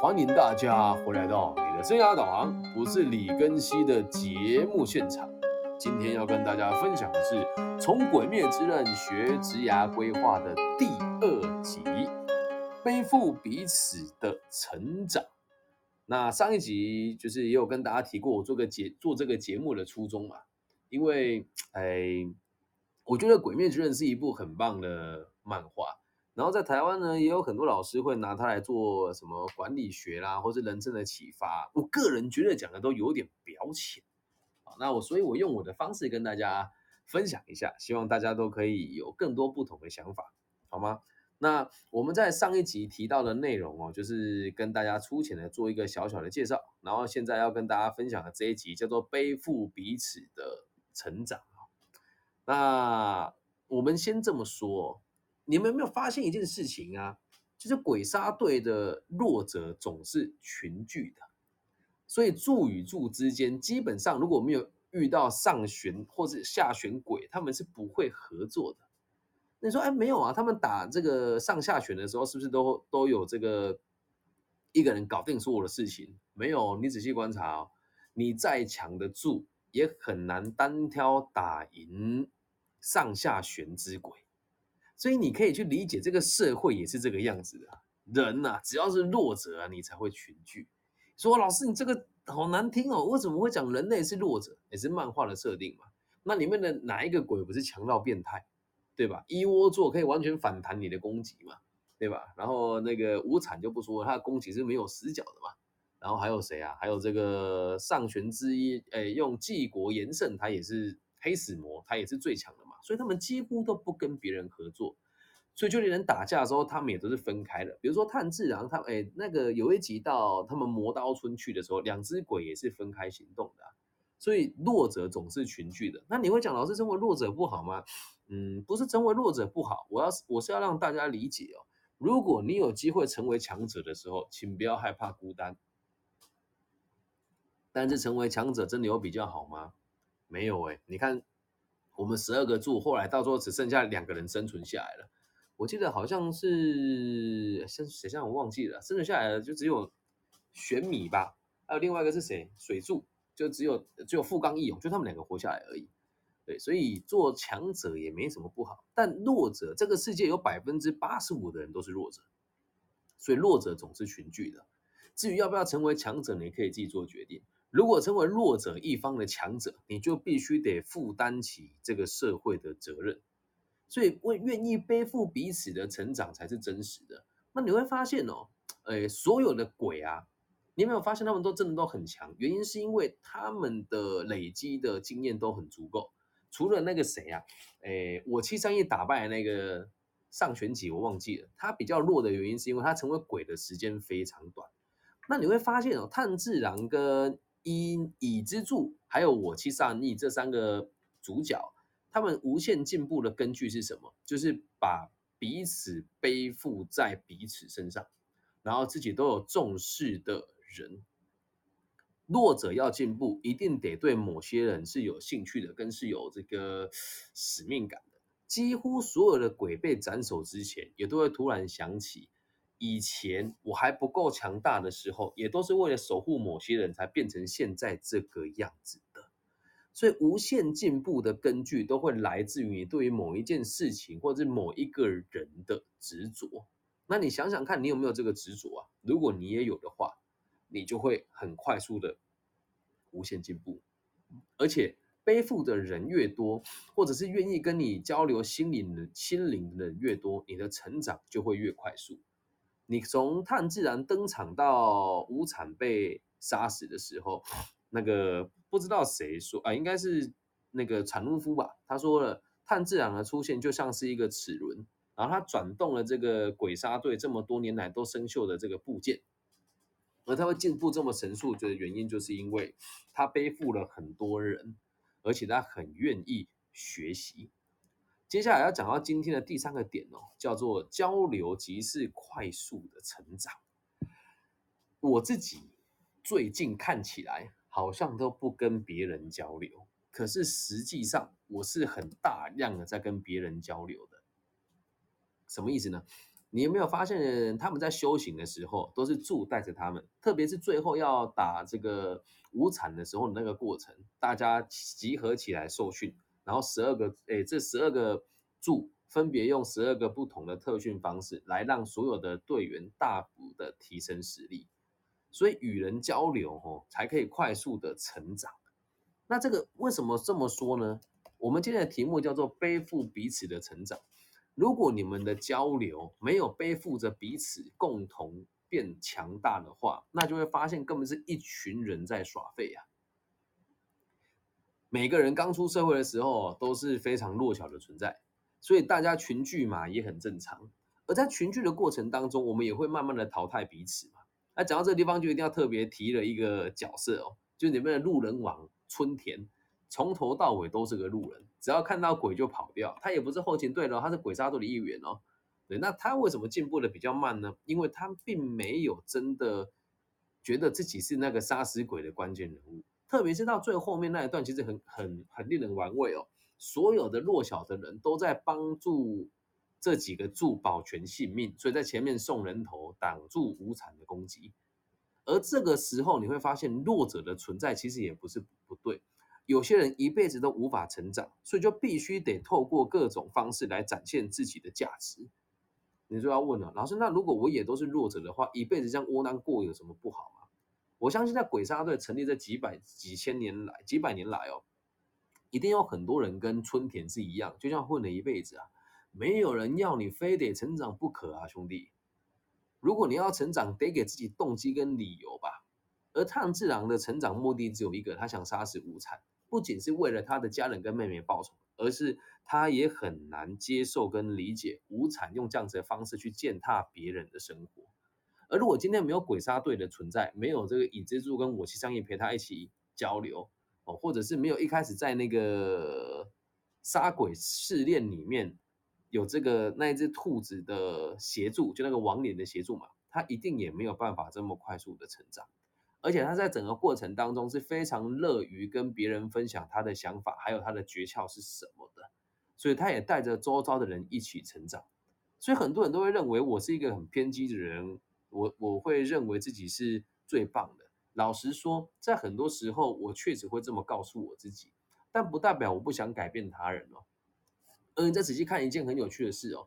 欢迎大家回来到你的生涯导航，不是李根熙的节目现场。今天要跟大家分享的是《从鬼灭之刃学职涯规划》的第二集，背负彼此的成长。那上一集就是也有跟大家提过，我做个节做这个节目的初衷嘛，因为哎，我觉得《鬼灭之刃》是一部很棒的漫画。然后在台湾呢，也有很多老师会拿它来做什么管理学啦，或是人生的启发。我个人觉得讲的都有点表浅啊。那我所以，我用我的方式跟大家分享一下，希望大家都可以有更多不同的想法，好吗？那我们在上一集提到的内容哦，就是跟大家粗浅的做一个小小的介绍。然后现在要跟大家分享的这一集叫做背负彼此的成长那我们先这么说。你们有没有发现一件事情啊？就是鬼杀队的弱者总是群聚的，所以柱与柱之间基本上如果没有遇到上旋或者下旋鬼，他们是不会合作的。你说，哎，没有啊？他们打这个上下旋的时候，是不是都都有这个一个人搞定所有的事情？没有，你仔细观察哦，你再强的柱也很难单挑打赢上下旋之鬼。所以你可以去理解，这个社会也是这个样子的。人呐，只要是弱者啊，你才会群聚。说老师，你这个好难听哦，为什么会讲人类是弱者？也是漫画的设定嘛。那里面的哪一个鬼不是强到变态，对吧？一窝座可以完全反弹你的攻击嘛，对吧？然后那个无惨就不说，他的攻击是没有死角的嘛。然后还有谁啊？还有这个上玄之一，哎，用纪国延胜，他也是。黑死魔他也是最强的，所以他们几乎都不跟别人合作，所以就连人打架的时候，他们也都是分开的。比如说炭治郎，他哎那个有一集到他们磨刀村去的时候，两只鬼也是分开行动的。所以弱者总是群聚的。那你会讲老师称为弱者不好吗？嗯，不是成为弱者不好，我要我是要让大家理解哦。如果你有机会成为强者的时候，请不要害怕孤单。但是成为强者真的有比较好吗？没有哎，你看，我们十二个柱，后来到时候只剩下两个人生存下来了。我记得好像是生谁像我忘记了，生存下来了就只有玄米吧，还有另外一个是谁？水柱，就只有只有富冈义勇，就他们两个活下来而已。对，所以做强者也没什么不好，但弱者，这个世界有百分之八十五的人都是弱者，所以弱者总是群聚的。至于要不要成为强者，你可以自己做决定。如果成为弱者一方的强者，你就必须得负担起这个社会的责任，所以为愿意背负彼此的成长才是真实的。那你会发现哦，诶，所有的鬼啊，你有没有发现他们都真的都很强？原因是因为他们的累积的经验都很足够。除了那个谁啊，诶，我七三一打败那个上旋几，我忘记了，他比较弱的原因是因为他成为鬼的时间非常短。那你会发现哦，炭治郎跟以以之助还有我七上逆这三个主角，他们无限进步的根据是什么？就是把彼此背负在彼此身上，然后自己都有重视的人。弱者要进步，一定得对某些人是有兴趣的，跟是有这个使命感的。几乎所有的鬼被斩首之前，也都会突然想起。以前我还不够强大的时候，也都是为了守护某些人才变成现在这个样子的。所以，无限进步的根据都会来自于你对于某一件事情或者是某一个人的执着。那你想想看，你有没有这个执着啊？如果你也有的话，你就会很快速的无限进步。而且，背负的人越多，或者是愿意跟你交流心灵的心灵的人越多，你的成长就会越快速。你从炭治郎登场到无惨被杀死的时候，那个不知道谁说啊，应该是那个产屋夫吧？他说了，炭治郎的出现就像是一个齿轮，然后他转动了这个鬼杀队这么多年来都生锈的这个部件，而他会进步这么神速的原因，就是因为他背负了很多人，而且他很愿意学习。接下来要讲到今天的第三个点哦，叫做交流即是快速的成长。我自己最近看起来好像都不跟别人交流，可是实际上我是很大量的在跟别人交流的。什么意思呢？你有没有发现他们在修行的时候都是助带着他们，特别是最后要打这个无产的时候那个过程，大家集合起来受训，然后十二个诶，这十二个柱分别用十二个不同的特训方式来让所有的队员大幅的提升实力，所以与人交流哦，才可以快速的成长。那这个为什么这么说呢？我们今天的题目叫做背负彼此的成长。如果你们的交流没有背负着彼此共同变强大的话，那就会发现根本是一群人在耍废啊！每个人刚出社会的时候都是非常弱小的存在，所以大家群聚嘛也很正常。而在群聚的过程当中，我们也会慢慢的淘汰彼此嘛。那讲到这个地方，就一定要特别提了一个角色哦，就是里面的路人王春田。从头到尾都是个路人，只要看到鬼就跑掉。他也不是后勤队的，他是鬼杀队的一员哦。对，那他为什么进步的比较慢呢？因为他并没有真的觉得自己是那个杀死鬼的关键人物。特别是到最后面那一段，其实很很很令人玩味哦。所有的弱小的人都在帮助这几个柱保全性命，所以在前面送人头，挡住无产的攻击。而这个时候，你会发现弱者的存在其实也不是不对。有些人一辈子都无法成长，所以就必须得透过各种方式来展现自己的价值。你就要问了，老师，那如果我也都是弱者的话，一辈子这样窝囊过有什么不好吗？我相信在鬼杀队成立这几百几千年来，几百年来哦，一定有很多人跟春田是一样，就像混了一辈子啊，没有人要你非得成长不可啊，兄弟。如果你要成长，得给自己动机跟理由吧。而炭治郎的成长目的只有一个，他想杀死无惨。不仅是为了他的家人跟妹妹报仇，而是他也很难接受跟理解无惨用这样子的方式去践踏别人的生活。而如果今天没有鬼杀队的存在，没有这个乙之助跟我去商业陪他一起交流哦，或者是没有一开始在那个杀鬼试炼里面有这个那一只兔子的协助，就那个王脸的协助嘛，他一定也没有办法这么快速的成长。而且他在整个过程当中是非常乐于跟别人分享他的想法，还有他的诀窍是什么的，所以他也带着周遭的人一起成长。所以很多人都会认为我是一个很偏激的人，我我会认为自己是最棒的。老实说，在很多时候我确实会这么告诉我自己，但不代表我不想改变他人哦。而你再仔细看一件很有趣的事哦，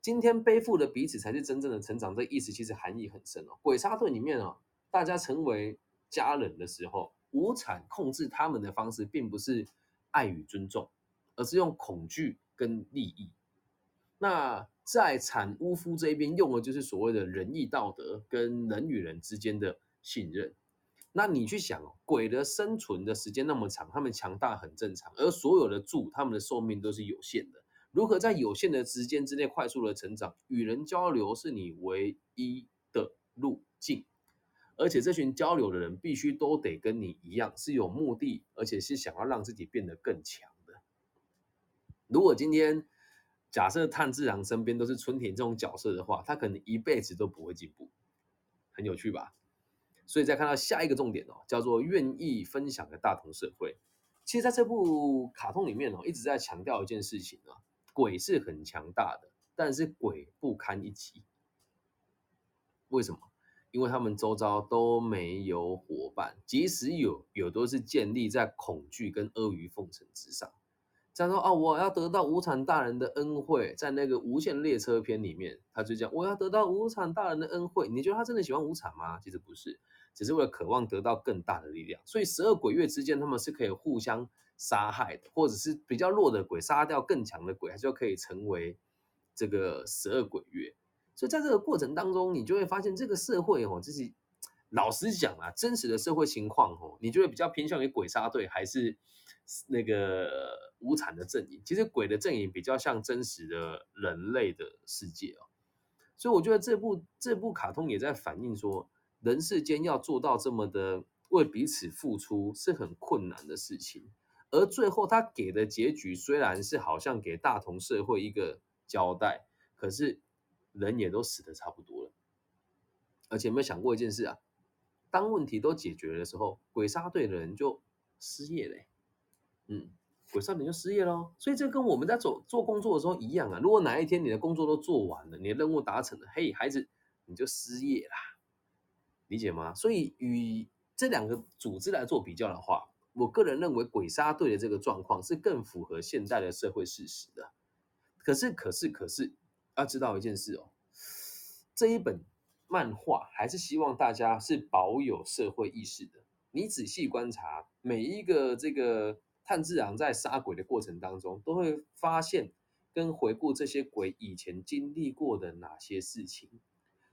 今天背负的彼此才是真正的成长，这意思其实含义很深哦。鬼杀队里面哦。大家成为家人的时候，无产控制他们的方式，并不是爱与尊重，而是用恐惧跟利益。那在产巫夫这一边用的就是所谓的仁义道德跟人与人之间的信任。那你去想，鬼的生存的时间那么长，他们强大很正常，而所有的柱他们的寿命都是有限的。如何在有限的时间之内快速的成长？与人交流是你唯一的路径。而且这群交流的人必须都得跟你一样是有目的，而且是想要让自己变得更强的。如果今天假设炭治郎身边都是春田这种角色的话，他可能一辈子都不会进步，很有趣吧？所以再看到下一个重点哦，叫做愿意分享的大同社会。其实在这部卡通里面哦，一直在强调一件事情啊，鬼是很强大的，但是鬼不堪一击。为什么？因为他们周遭都没有伙伴，即使有，有都是建立在恐惧跟阿谀奉承之上。样说哦，我要得到无产大人的恩惠，在那个无限列车篇里面，他就讲我要得到无产大人的恩惠。你觉得他真的喜欢无产吗？其实不是，只是为了渴望得到更大的力量。所以十二鬼月之间，他们是可以互相杀害的，或者是比较弱的鬼杀掉更强的鬼，他就可以成为这个十二鬼月。所以在这个过程当中，你就会发现这个社会哦，就是老实讲啊，真实的社会情况哦，你觉得比较偏向于鬼杀队还是那个无产的阵营。其实鬼的阵营比较像真实的人类的世界哦。所以我觉得这部这部卡通也在反映说，人世间要做到这么的为彼此付出是很困难的事情。而最后他给的结局虽然是好像给大同社会一个交代，可是。人也都死的差不多了，而且有没有想过一件事啊？当问题都解决的时候，鬼杀队的人就失业嘞。嗯，鬼杀你就失业喽。所以这跟我们在做做工作的时候一样啊。如果哪一天你的工作都做完了，你的任务达成了，嘿，孩子你就失业啦，理解吗？所以与这两个组织来做比较的话，我个人认为鬼杀队的这个状况是更符合现代的社会事实的。可是，可是，可是要知道一件事哦，这一本漫画还是希望大家是保有社会意识的。你仔细观察每一个这个炭治郎在杀鬼的过程当中，都会发现跟回顾这些鬼以前经历过的哪些事情。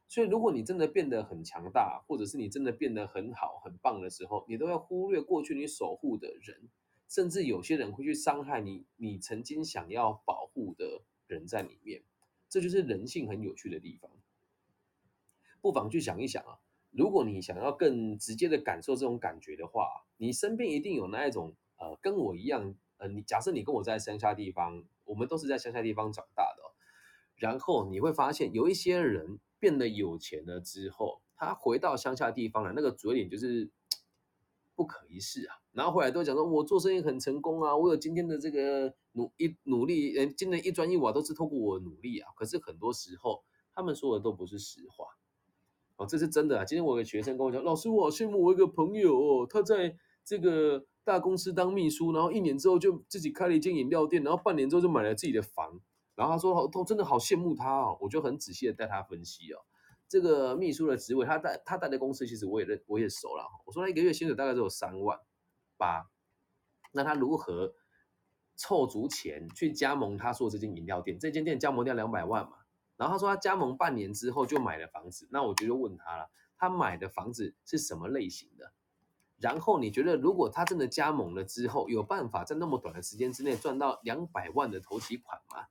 所以，如果你真的变得很强大，或者是你真的变得很好、很棒的时候，你都要忽略过去你守护的人，甚至有些人会去伤害你，你曾经想要保护的人在里面。这就是人性很有趣的地方。不妨去想一想啊。如果你想要更直接的感受这种感觉的话，你身边一定有那一种呃，跟我一样，呃，你假设你跟我在乡下地方，我们都是在乡下地方长大的，然后你会发现有一些人变得有钱了之后，他回到乡下地方了，那个嘴脸就是不可一世啊，然后回来都讲说，我做生意很成功啊，我有今天的这个努一努力，呃，今天一砖一瓦都是透过我努力啊，可是很多时候他们说的都不是实话。哦，这是真的啊！今天我有个学生跟我讲，老师，我好羡慕我一个朋友哦，他在这个大公司当秘书，然后一年之后就自己开了一间饮料店，然后半年之后就买了自己的房，然后他说好，都真的好羡慕他哦。我就很仔细的带他分析哦，这个秘书的职位，他带他带的公司其实我也认我也熟了。我说他一个月薪水大概只有三万八，那他如何凑足钱去加盟他说这间饮料店？这间店加盟掉两百万嘛？然后他说他加盟半年之后就买了房子，那我就就问他了，他买的房子是什么类型的？然后你觉得如果他真的加盟了之后，有办法在那么短的时间之内赚到两百万的投期款吗？